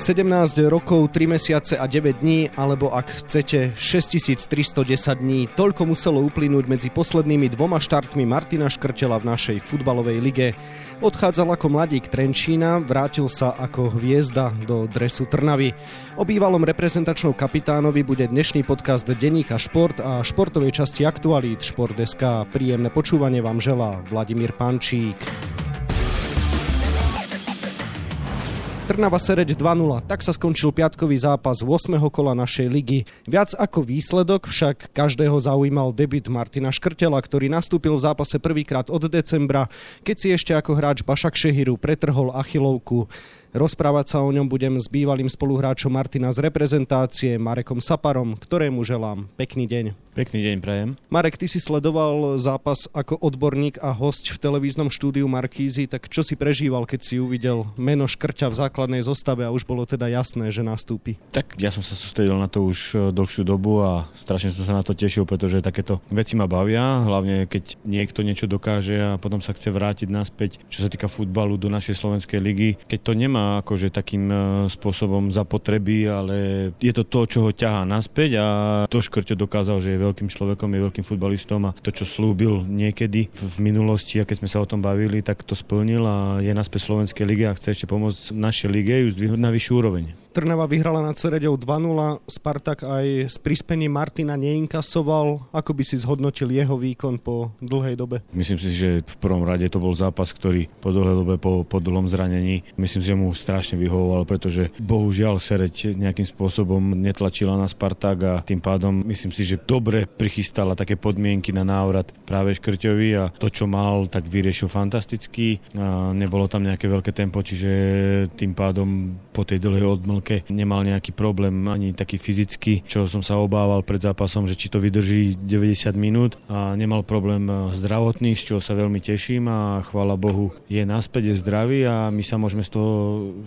17 rokov, 3 mesiace a 9 dní, alebo ak chcete 6310 dní, toľko muselo uplynúť medzi poslednými dvoma štartmi Martina Škrtela v našej futbalovej lige. Odchádzal ako mladík Trenčína, vrátil sa ako hviezda do dresu Trnavy. O bývalom reprezentačnom kapitánovi bude dnešný podcast Deníka Šport a športovej časti Aktualít Šport.sk. Príjemné počúvanie vám želá Vladimír Pančík. Trnava Sereď 2-0. Tak sa skončil piatkový zápas 8. kola našej ligy. Viac ako výsledok však každého zaujímal debit Martina Škrtela, ktorý nastúpil v zápase prvýkrát od decembra, keď si ešte ako hráč Bašak Šehiru pretrhol achilovku. Rozprávať sa o ňom budem s bývalým spoluhráčom Martina z reprezentácie Marekom Saparom, ktorému želám pekný deň. Pekný deň, prajem. Marek, ty si sledoval zápas ako odborník a host v televíznom štúdiu Markízy, tak čo si prežíval, keď si uvidel meno Škrťa v základnej zostave a už bolo teda jasné, že nastúpi? Tak ja som sa sústredil na to už e, dlhšiu dobu a strašne som sa na to tešil, pretože takéto veci ma bavia, hlavne keď niekto niečo dokáže a potom sa chce vrátiť naspäť, čo sa týka futbalu do našej slovenskej ligy. Keď to nemá nemá akože takým e, spôsobom zapotreby, ale je to to, čo ho ťahá naspäť a to Škrťo dokázal, že je veľkým človekom, je veľkým futbalistom a to, čo slúbil niekedy v minulosti a keď sme sa o tom bavili, tak to splnil a je naspäť Slovenskej lige a chce ešte pomôcť našej lige ju zdvihnúť na vyššiu úroveň. Trnava vyhrala nad Cereďou 2-0, Spartak aj s prispením Martina neinkasoval. Ako by si zhodnotil jeho výkon po dlhej dobe? Myslím si, že v prvom rade to bol zápas, ktorý po dlhej dobe, po, po dlhom zranení, myslím si, že mu strašne vyhovoval, pretože bohužiaľ Sereď nejakým spôsobom netlačila na Spartak a tým pádom myslím si, že dobre prichystala také podmienky na návrat práve Škrťovi a to, čo mal, tak vyriešil fantasticky. A nebolo tam nejaké veľké tempo, čiže tým pádom po tej dlhej odmlke posilke nemal nejaký problém ani taký fyzický, čo som sa obával pred zápasom, že či to vydrží 90 minút a nemal problém eh, zdravotný, z čoho sa veľmi teším a chvála Bohu je naspäť, je zdravý a my sa môžeme z toho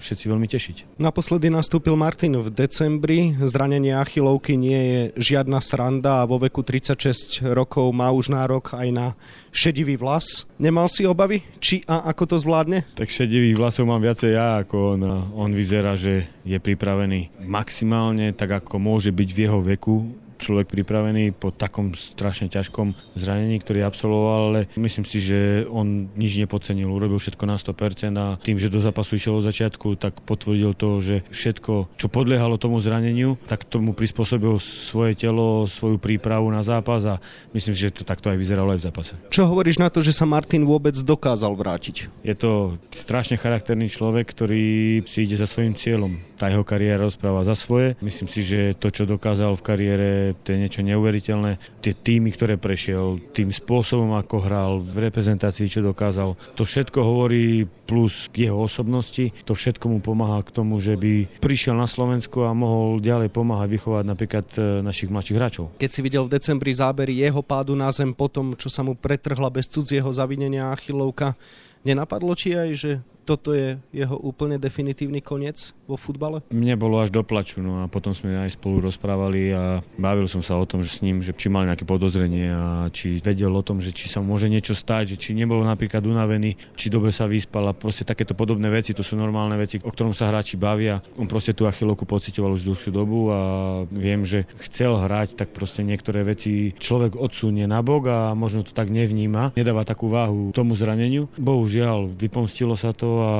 všetci veľmi tešiť. Naposledy nastúpil Martin v decembri, zranenie achilovky nie je žiadna sranda a vo veku 36 rokov má už nárok aj na šedivý vlas. Nemal si obavy, či a ako to zvládne? Tak šedivých vlasov mám viacej ja, ako on. On vyzerá, že je pripravený maximálne, tak ako môže byť v jeho veku človek pripravený po takom strašne ťažkom zranení, ktorý absolvoval, ale myslím si, že on nič nepodcenil, urobil všetko na 100% a tým, že do zápasu išiel od začiatku, tak potvrdil to, že všetko, čo podliehalo tomu zraneniu, tak tomu prispôsobil svoje telo, svoju prípravu na zápas a myslím si, že to takto aj vyzeralo aj v zápase. Čo hovoríš na to, že sa Martin vôbec dokázal vrátiť? Je to strašne charakterný človek, ktorý si ide za svojim cieľom. Tá jeho kariéra rozpráva za svoje. Myslím si, že to, čo dokázal v kariére, to je niečo neuveriteľné. Tie týmy, ktoré prešiel, tým spôsobom, ako hral, v reprezentácii, čo dokázal, to všetko hovorí plus jeho osobnosti, to všetko mu pomáha k tomu, že by prišiel na Slovensku a mohol ďalej pomáhať vychovať napríklad e, našich mladších hráčov. Keď si videl v decembri zábery jeho pádu na zem po tom, čo sa mu pretrhla bez cudzieho zavinenia Achillovka, nenapadlo ti aj, že toto je jeho úplne definitívny koniec vo futbale? Mne bolo až do plaču, no a potom sme aj spolu rozprávali a bavil som sa o tom, že s ním, že či mal nejaké podozrenie a či vedel o tom, že či sa môže niečo stať, že či nebol napríklad unavený, či dobre sa vyspal a proste takéto podobné veci, to sú normálne veci, o ktorom sa hráči bavia. On proste tú achilovku pocitoval už dlhšiu dobu a viem, že chcel hrať, tak proste niektoré veci človek odsunie nabok a možno to tak nevníma, nedáva takú váhu tomu zraneniu. Bohužiaľ, vypomstilo sa to a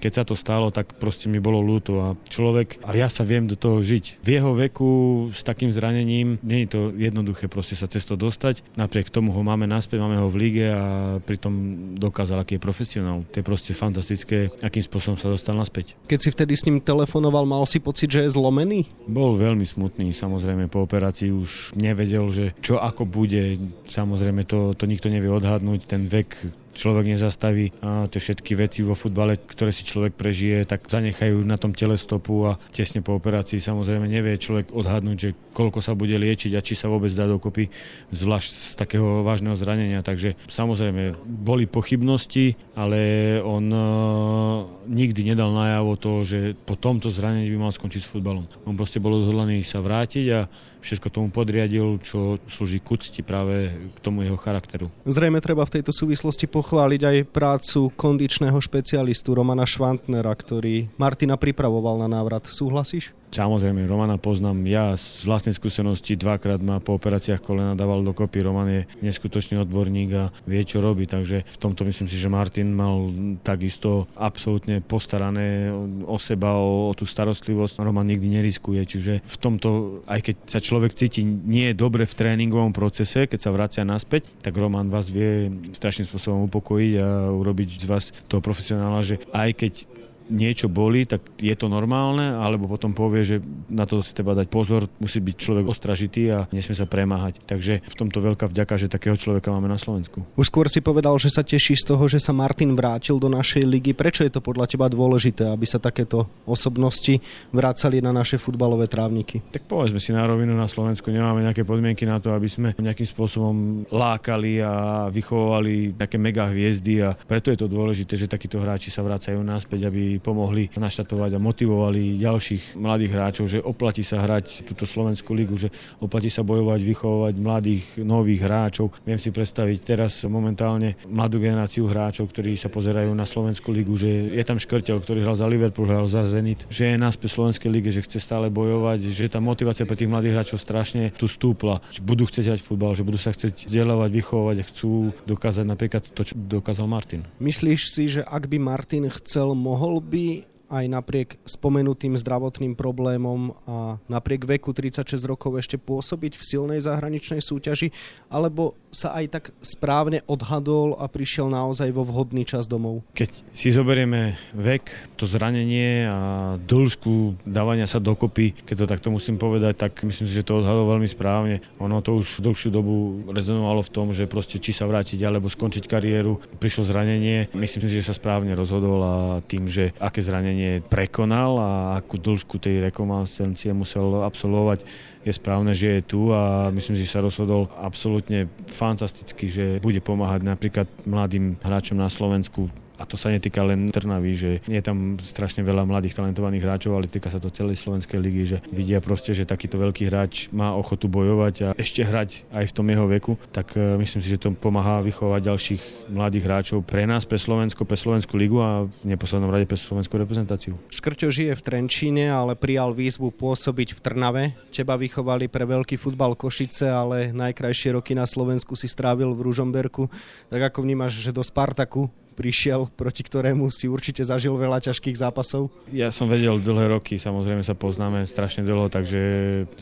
keď sa to stalo, tak proste mi bolo ľúto a človek, a ja sa viem do toho žiť. V jeho veku s takým zranením nie je to jednoduché proste sa cez to dostať. Napriek tomu ho máme naspäť, máme ho v lige a pritom dokázal, aký je profesionál. To je proste fantastické, akým spôsobom sa dostal naspäť. Keď si vtedy s ním telefonoval, mal si pocit, že je zlomený? Bol veľmi smutný, samozrejme po operácii už nevedel, že čo ako bude. Samozrejme to, to nikto nevie odhadnúť, ten vek človek nezastaví a tie všetky veci vo futbale, ktoré si človek prežije, tak zanechajú na tom tele stopu a tesne po operácii samozrejme nevie človek odhadnúť, že koľko sa bude liečiť a či sa vôbec dá dokopy, zvlášť z takého vážneho zranenia. Takže samozrejme boli pochybnosti, ale on uh, nikdy nedal najavo to, že po tomto zranení by mal skončiť s futbalom. On proste bol odhodlaný sa vrátiť a všetko tomu podriadil, čo slúži k úcti práve k tomu jeho charakteru. Zrejme treba v tejto súvislosti pochváliť aj prácu kondičného špecialistu Romana Švantnera, ktorý Martina pripravoval na návrat. Súhlasíš? Samozrejme, Romana poznám ja z vlastnej skúsenosti, dvakrát ma po operáciách kolena dával dokopy. Roman je neskutočný odborník a vie, čo robí, takže v tomto myslím si, že Martin mal takisto absolútne postarané o seba, o, o tú starostlivosť. Roman nikdy neriskuje, čiže v tomto, aj keď sa človek cíti nie je dobre v tréningovom procese, keď sa vracia naspäť, tak Roman vás vie strašným spôsobom upokojiť a urobiť z vás toho profesionála, že aj keď niečo boli, tak je to normálne, alebo potom povie, že na to si treba dať pozor, musí byť človek ostražitý a nesmie sa premáhať. Takže v tomto veľká vďaka, že takého človeka máme na Slovensku. Už skôr si povedal, že sa teší z toho, že sa Martin vrátil do našej ligy. Prečo je to podľa teba dôležité, aby sa takéto osobnosti vrácali na naše futbalové trávniky? Tak povedzme si na rovinu na Slovensku, nemáme nejaké podmienky na to, aby sme nejakým spôsobom lákali a vychovovali nejaké mega hviezdy a preto je to dôležité, že takíto hráči sa vracajú naspäť, aby pomohli naštatovať a motivovali ďalších mladých hráčov, že oplatí sa hrať túto Slovenskú ligu, že oplatí sa bojovať, vychovávať mladých nových hráčov. Viem si predstaviť teraz momentálne mladú generáciu hráčov, ktorí sa pozerajú na Slovenskú ligu, že je tam škrtel, ktorý hral za Liverpool, hral za Zenit, že je naspäť Slovenskej lige, že chce stále bojovať, že tá motivácia pre tých mladých hráčov strašne tu stúpla, že budú chcieť hrať futbal, že budú sa chcieť vzdelávať, vychovávať a chcú dokázať napríklad to, čo dokázal Martin. Myslíš si, že ak by Martin chcel, mohol by aj napriek spomenutým zdravotným problémom a napriek veku 36 rokov ešte pôsobiť v silnej zahraničnej súťaži, alebo sa aj tak správne odhadol a prišiel naozaj vo vhodný čas domov? Keď si zoberieme vek, to zranenie a dĺžku dávania sa dokopy, keď to takto musím povedať, tak myslím si, že to odhadol veľmi správne. Ono to už dlhšiu dobu rezonovalo v tom, že proste či sa vrátiť alebo skončiť kariéru, prišlo zranenie. Myslím si, že sa správne rozhodol a tým, že aké zranenie zranenie prekonal a akú dĺžku tej rekonvalescencie musel absolvovať, je správne, že je tu a myslím že sa rozhodol absolútne fantasticky, že bude pomáhať napríklad mladým hráčom na Slovensku a to sa netýka len Trnavy, že je tam strašne veľa mladých talentovaných hráčov, ale týka sa to celej slovenskej ligy, že vidia proste, že takýto veľký hráč má ochotu bojovať a ešte hrať aj v tom jeho veku, tak e, myslím si, že to pomáha vychovať ďalších mladých hráčov pre nás, pre Slovensko, pre Slovenskú ligu a v neposlednom rade pre slovenskú reprezentáciu. Škrťo žije v Trenčíne, ale prijal výzvu pôsobiť v Trnave. Teba vychovali pre veľký futbal Košice, ale najkrajšie roky na Slovensku si strávil v Ružomberku. Tak ako vnímaš, že do Spartaku prišiel, proti ktorému si určite zažil veľa ťažkých zápasov? Ja som vedel dlhé roky, samozrejme sa poznáme strašne dlho, takže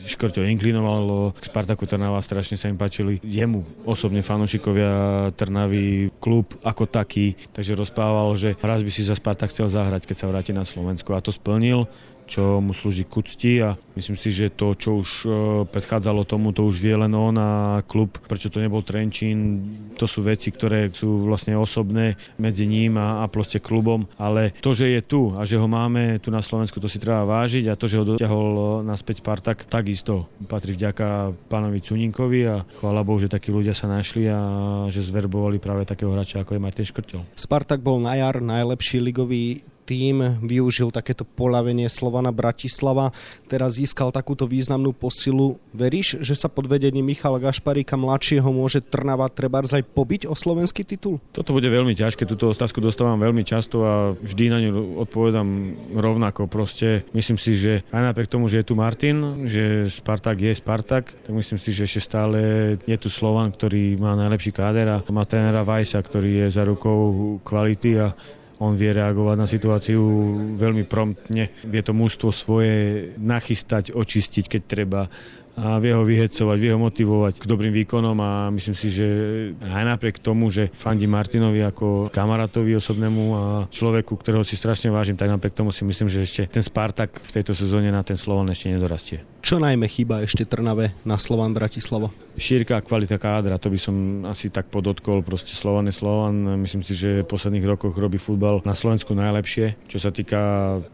Škorťo inklinovalo k Spartaku Trnava, strašne sa im páčili. Jemu osobne fanúšikovia Trnavy, klub ako taký, takže rozprával, že raz by si za Spartak chcel zahrať, keď sa vráti na Slovensko a to splnil čo mu slúži k úcti a myslím si, že to, čo už e, predchádzalo tomu, to už vie len on a klub, prečo to nebol Trenčín, to sú veci, ktoré sú vlastne osobné medzi ním a, a proste klubom, ale to, že je tu a že ho máme tu na Slovensku, to si treba vážiť a to, že ho dotiahol e, naspäť Spartak, takisto patrí vďaka pánovi Cuninkovi a chvála Bohu, že takí ľudia sa našli a že zverbovali práve takého hráča ako je Martin Škrtel. Spartak bol na jar najlepší ligový tým využil takéto polavenie Slovana Bratislava, teraz získal takúto významnú posilu. Veríš, že sa pod vedením Michala Gašparíka mladšieho môže Trnava treba aj pobiť o slovenský titul? Toto bude veľmi ťažké, túto otázku dostávam veľmi často a vždy na ňu odpovedám rovnako. Proste myslím si, že aj napriek tomu, že je tu Martin, že Spartak je Spartak, tak myslím si, že ešte stále je tu Slovan, ktorý má najlepší káder a má trénera Vajsa, ktorý je za rukou kvality a on vie reagovať na situáciu veľmi promptne, vie to mužstvo svoje nachystať, očistiť, keď treba a vie ho vyhecovať, vie ho motivovať k dobrým výkonom a myslím si, že aj napriek tomu, že fandí Martinovi ako kamarátovi osobnému a človeku, ktorého si strašne vážim, tak napriek tomu si myslím, že ešte ten Spartak v tejto sezóne na ten Slovan ešte nedorastie. Čo najmä chýba ešte Trnave na Slovan Bratislava? šírka a kvalita kádra, to by som asi tak podotkol, proste Slovan je Slovan, myslím si, že v posledných rokoch robí futbal na Slovensku najlepšie, čo sa týka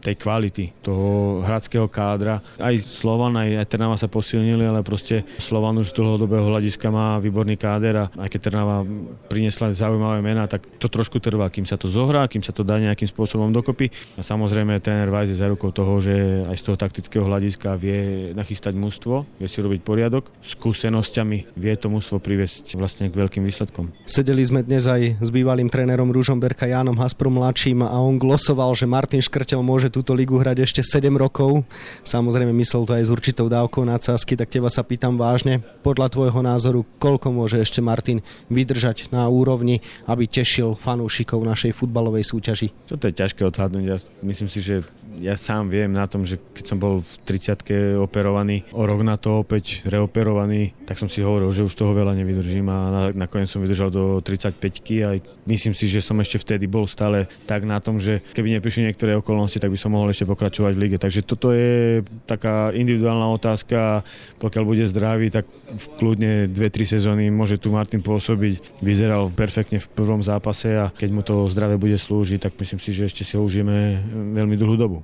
tej kvality toho hradského kádra. Aj Slovan, aj, aj Trnava sa posilnili, ale proste Slovan už z dlhodobého hľadiska má výborný káder a aj keď Trnava priniesla zaujímavé mená, tak to trošku trvá, kým sa to zohrá, kým sa to dá nejakým spôsobom dokopy. A samozrejme tréner Weiss je za rukou toho, že aj z toho taktického hľadiska vie nachystať mužstvo, vie si robiť poriadok, skúsenosťami vie to mužstvo priviesť vlastne k veľkým výsledkom. Sedeli sme dnes aj s bývalým trénerom Ružomberka Jánom Hasprom mladším a on glosoval, že Martin Škrtel môže túto ligu hrať ešte 7 rokov. Samozrejme myslel to aj s určitou dávkou na cásky, tak teba sa pýtam vážne, podľa tvojho názoru, koľko môže ešte Martin vydržať na úrovni, aby tešil fanúšikov našej futbalovej súťaži? Toto je ťažké odhadnúť. Ja myslím si, že ja sám viem na tom, že keď som bol v 30 operovaný, o rok na to opäť reoperovaný, tak som si hovoril, že už toho veľa nevydržím a nakoniec som vydržal do 35 a myslím si, že som ešte vtedy bol stále tak na tom, že keby neprišli niektoré okolnosti, tak by som mohol ešte pokračovať v lige. Takže toto je taká individuálna otázka. Pokiaľ bude zdravý, tak v kľudne 2-3 sezóny môže tu Martin pôsobiť. Vyzeral perfektne v prvom zápase a keď mu to zdravé bude slúžiť, tak myslím si, že ešte si ho užijeme veľmi dlhú dobu.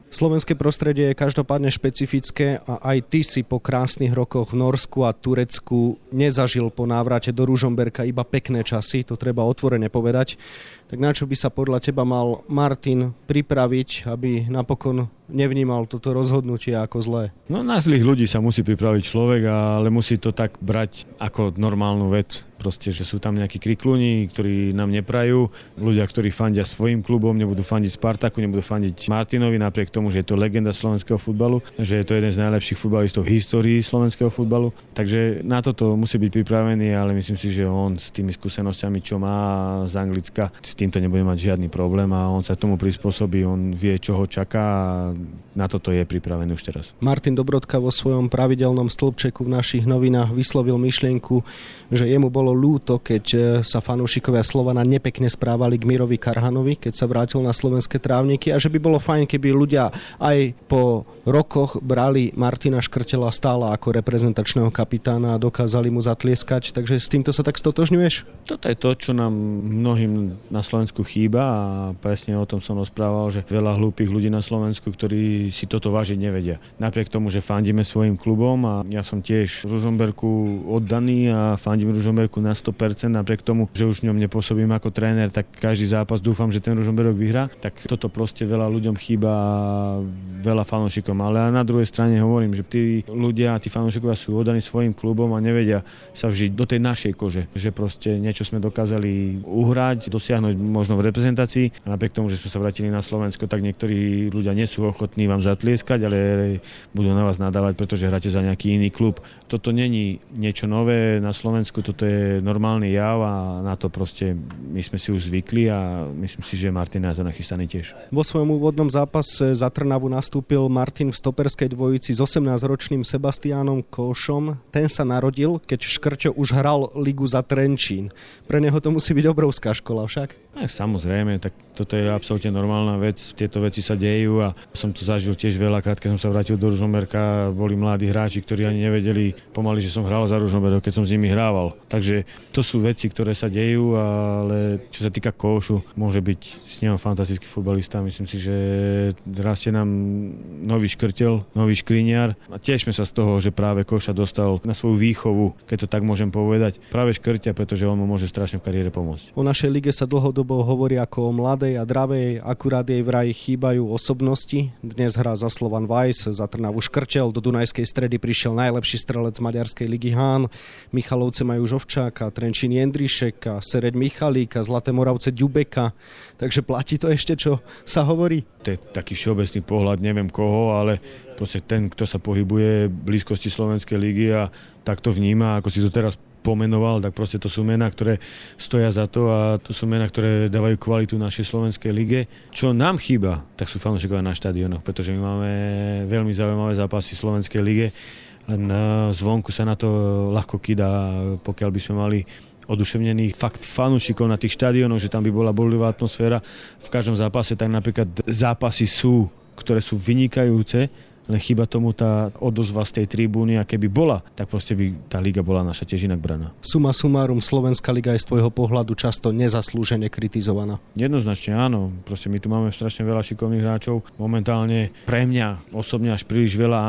Slovenské prostredie je každopádne špecifické a aj ty si po krásnych rokoch v Norsku a Turecku nezažil po návrate do Ružomberka iba pekné časy, to treba otvorene povedať. Tak na čo by sa podľa teba mal Martin pripraviť, aby napokon nevnímal toto rozhodnutie ako zlé? No na zlých ľudí sa musí pripraviť človek, ale musí to tak brať ako normálnu vec proste, že sú tam nejakí krikluni, ktorí nám neprajú, ľudia, ktorí fandia svojim klubom, nebudú fandiť Spartaku, nebudú fandiť Martinovi, napriek tomu, že je to legenda slovenského futbalu, že je to jeden z najlepších futbalistov v histórii slovenského futbalu. Takže na toto musí byť pripravený, ale myslím si, že on s tými skúsenosťami, čo má z Anglicka, s týmto nebude mať žiadny problém a on sa tomu prispôsobí, on vie, čo ho čaká a na toto je pripravený už teraz. Martin Dobrodka vo svojom pravidelnom stĺpčeku v našich novinách vyslovil myšlienku, že jemu bolo ľúto, keď e, sa fanúšikovia Slovana nepekne správali k Mirovi Karhanovi, keď sa vrátil na slovenské trávniky a že by bolo fajn, keby ľudia aj po rokoch brali Martina Škrtela stále ako reprezentačného kapitána a dokázali mu zatlieskať. Takže s týmto sa tak stotožňuješ? Toto je to, čo nám mnohým na Slovensku chýba a presne o tom som rozprával, že veľa hlúpých ľudí na Slovensku, ktorí si toto vážiť nevedia. Napriek tomu, že fandíme svojim klubom a ja som tiež Ružomberku oddaný a fandím Ružomberku na 100%, napriek tomu, že už v ňom nepôsobím ako tréner, tak každý zápas dúfam, že ten Ružomberok vyhrá. Tak toto proste veľa ľuďom chýba veľa fanúšikom. Ale na druhej strane hovorím, že tí ľudia, tí fanúšikovia sú oddaní svojim klubom a nevedia sa vžiť do tej našej kože. Že proste niečo sme dokázali uhrať, dosiahnuť možno v reprezentácii. A napriek tomu, že sme sa vrátili na Slovensko, tak niektorí ľudia nie sú ochotní vám zatlieskať, ale budú na vás nadávať, pretože hráte za nejaký iný klub. Toto není niečo nové na Slovensku, toto je normálny jav a na to proste my sme si už zvykli a myslím si, že Martin je nachystaný tiež. Vo svojom úvodnom zápase za Trnavu nastúpil Martin v stoperskej dvojici s 18-ročným Sebastiánom Košom. Ten sa narodil, keď Škrťo už hral ligu za Trenčín. Pre neho to musí byť obrovská škola však. No, samozrejme, tak toto je absolútne normálna vec. Tieto veci sa dejú a som to zažil tiež veľakrát, keď som sa vrátil do Ružomberka. Boli mladí hráči, ktorí ani nevedeli pomaly, že som hral za Ružomberok, keď som s nimi hrával. Takže to sú veci, ktoré sa dejú, ale čo sa týka Košu, môže byť s ním fantastický futbalista. Myslím si, že rastie nám nový škrtel, nový škriniar a tešme sa z toho, že práve Koša dostal na svoju výchovu, keď to tak môžem povedať, práve škrtia, pretože on mu môže strašne v kariére pomôcť. O našej lige sa dlhodobo hovorí ako o mladej a dravej, akurát jej vraj chýbajú osobnosti. Dnes hrá za Slovan Weiss, za Trnavu Škrtel, do Dunajskej stredy prišiel najlepší strelec Maďarskej ligy Hán, Michalovce majú Žovčák, Husáka, Trenčín Jendrišeka, Sereď Michalíka, Zlaté Moravce Ďubeka. Takže platí to ešte, čo sa hovorí? To je taký všeobecný pohľad, neviem koho, ale proste ten, kto sa pohybuje v blízkosti Slovenskej ligy a tak to vníma, ako si to teraz pomenoval, tak proste to sú mená, ktoré stoja za to a to sú mená, ktoré dávajú kvalitu našej slovenskej lige. Čo nám chýba, tak sú fanúšikovia na štadionoch, pretože my máme veľmi zaujímavé zápasy v slovenskej lige len e, zvonku sa na to ľahko kýda, pokiaľ by sme mali oduševnených fakt fanúšikov na tých štadiónoch, že tam by bola bolivá atmosféra v každom zápase, tak napríklad zápasy sú, ktoré sú vynikajúce, len chyba tomu tá odozva z tej tribúny a keby bola, tak proste by tá liga bola naša tiež inak braná. Suma sumárum, Slovenská liga je z tvojho pohľadu často nezaslúžene kritizovaná. Jednoznačne áno, proste my tu máme strašne veľa šikovných hráčov, momentálne pre mňa osobne až príliš veľa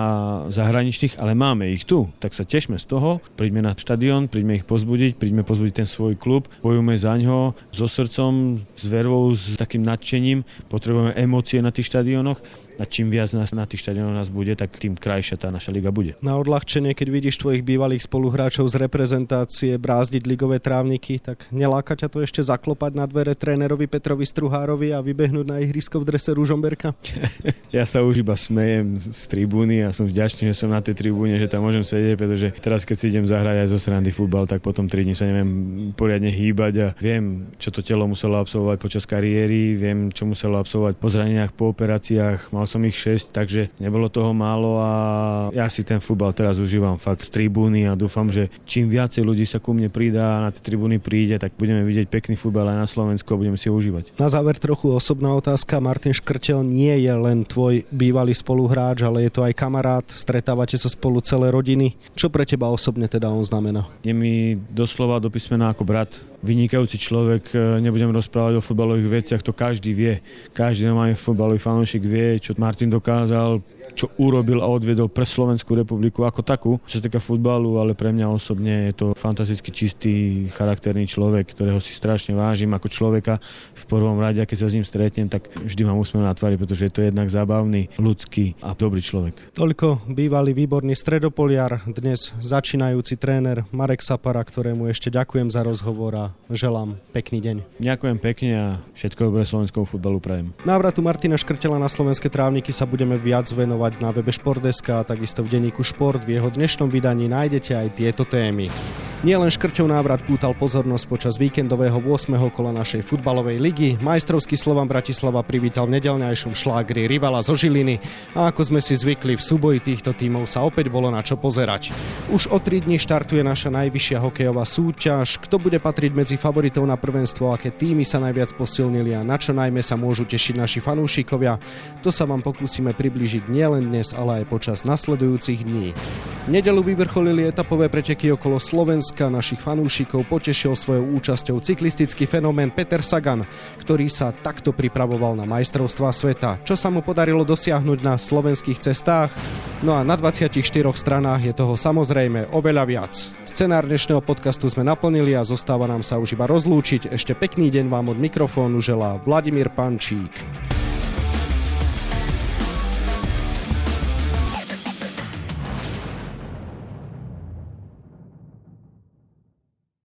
zahraničných, ale máme ich tu, tak sa tešme z toho, príďme na štadión, príďme ich pozbudiť, príďme pozbudiť ten svoj klub, bojujme za ňo so srdcom, s vervou, s takým nadšením, potrebujeme emócie na tých štadiónoch a čím viac nás na tých štadionoch nás bude, tak tým krajšia tá naša liga bude. Na odľahčenie, keď vidíš tvojich bývalých spoluhráčov z reprezentácie brázdiť ligové trávniky, tak neláka ťa to ešte zaklopať na dvere trénerovi Petrovi Struhárovi a vybehnúť na ihrisko v drese Ružomberka? ja sa už iba smejem z tribúny a som vďačný, že som na tej tribúne, že tam môžem sedieť, pretože teraz keď si idem zahrať aj zo srandy futbal, tak potom 3 dní sa neviem poriadne hýbať a viem, čo to telo muselo absolvovať počas kariéry, viem, čo muselo absolvovať po zraneniach, po operáciách, mal som ich 6, takže nebolo toho málo a ja si ten futbal teraz užívam fakt z tribúny a dúfam, že čím viacej ľudí sa ku mne pridá a na tie tribúny príde, tak budeme vidieť pekný futbal aj na Slovensku a budeme si ho užívať. Na záver trochu osobná otázka. Martin Škrtel nie je len tvoj bývalý spoluhráč, ale je to aj kamarát, stretávate sa spolu celé rodiny. Čo pre teba osobne teda on znamená? Je mi doslova do písmena ako brat, vynikajúci človek, nebudem rozprávať o futbalových veciach, to každý vie. Každý normálny futbalový fanúšik vie, čo čo Martin dokázal čo urobil a odviedol pre Slovenskú republiku ako takú, čo sa týka futbalu, ale pre mňa osobne je to fantasticky čistý, charakterný človek, ktorého si strašne vážim ako človeka. V prvom rade, keď sa s ním stretnem, tak vždy mám úsmev na tvári, pretože je to jednak zábavný, ľudský a dobrý človek. Toľko bývalý výborný stredopoliar, dnes začínajúci tréner Marek Sapara, ktorému ešte ďakujem za rozhovor a želám pekný deň. Ďakujem pekne a všetko dobré slovenskému futbalu prajem. Návratu Martina Škrtela na slovenské trávniky sa budeme viac venovať sledovať na webe Športdeska a takisto v denníku Šport. V jeho dnešnom vydaní nájdete aj tieto témy. Nielen škrťov návrat pútal pozornosť počas víkendového 8. kola našej futbalovej ligy, majstrovský Slovan Bratislava privítal v nedelňajšom šlágri rivala zo Žiliny a ako sme si zvykli v súboji týchto tímov sa opäť bolo na čo pozerať. Už o 3 dní štartuje naša najvyššia hokejová súťaž, kto bude patriť medzi favoritov na prvenstvo, aké týmy sa najviac posilnili a na čo najmä sa môžu tešiť naši fanúšikovia, to sa vám pokúsime približiť nielen dnes, ale aj počas nasledujúcich dní. V nedelu vyvrcholili etapové preteky okolo Slovenska Slovenska našich fanúšikov potešil svojou účasťou cyklistický fenomén Peter Sagan, ktorý sa takto pripravoval na majstrovstvá sveta. Čo sa mu podarilo dosiahnuť na slovenských cestách? No a na 24 stranách je toho samozrejme oveľa viac. Scenár dnešného podcastu sme naplnili a zostáva nám sa už iba rozlúčiť. Ešte pekný deň vám od mikrofónu želá Vladimír Pančík.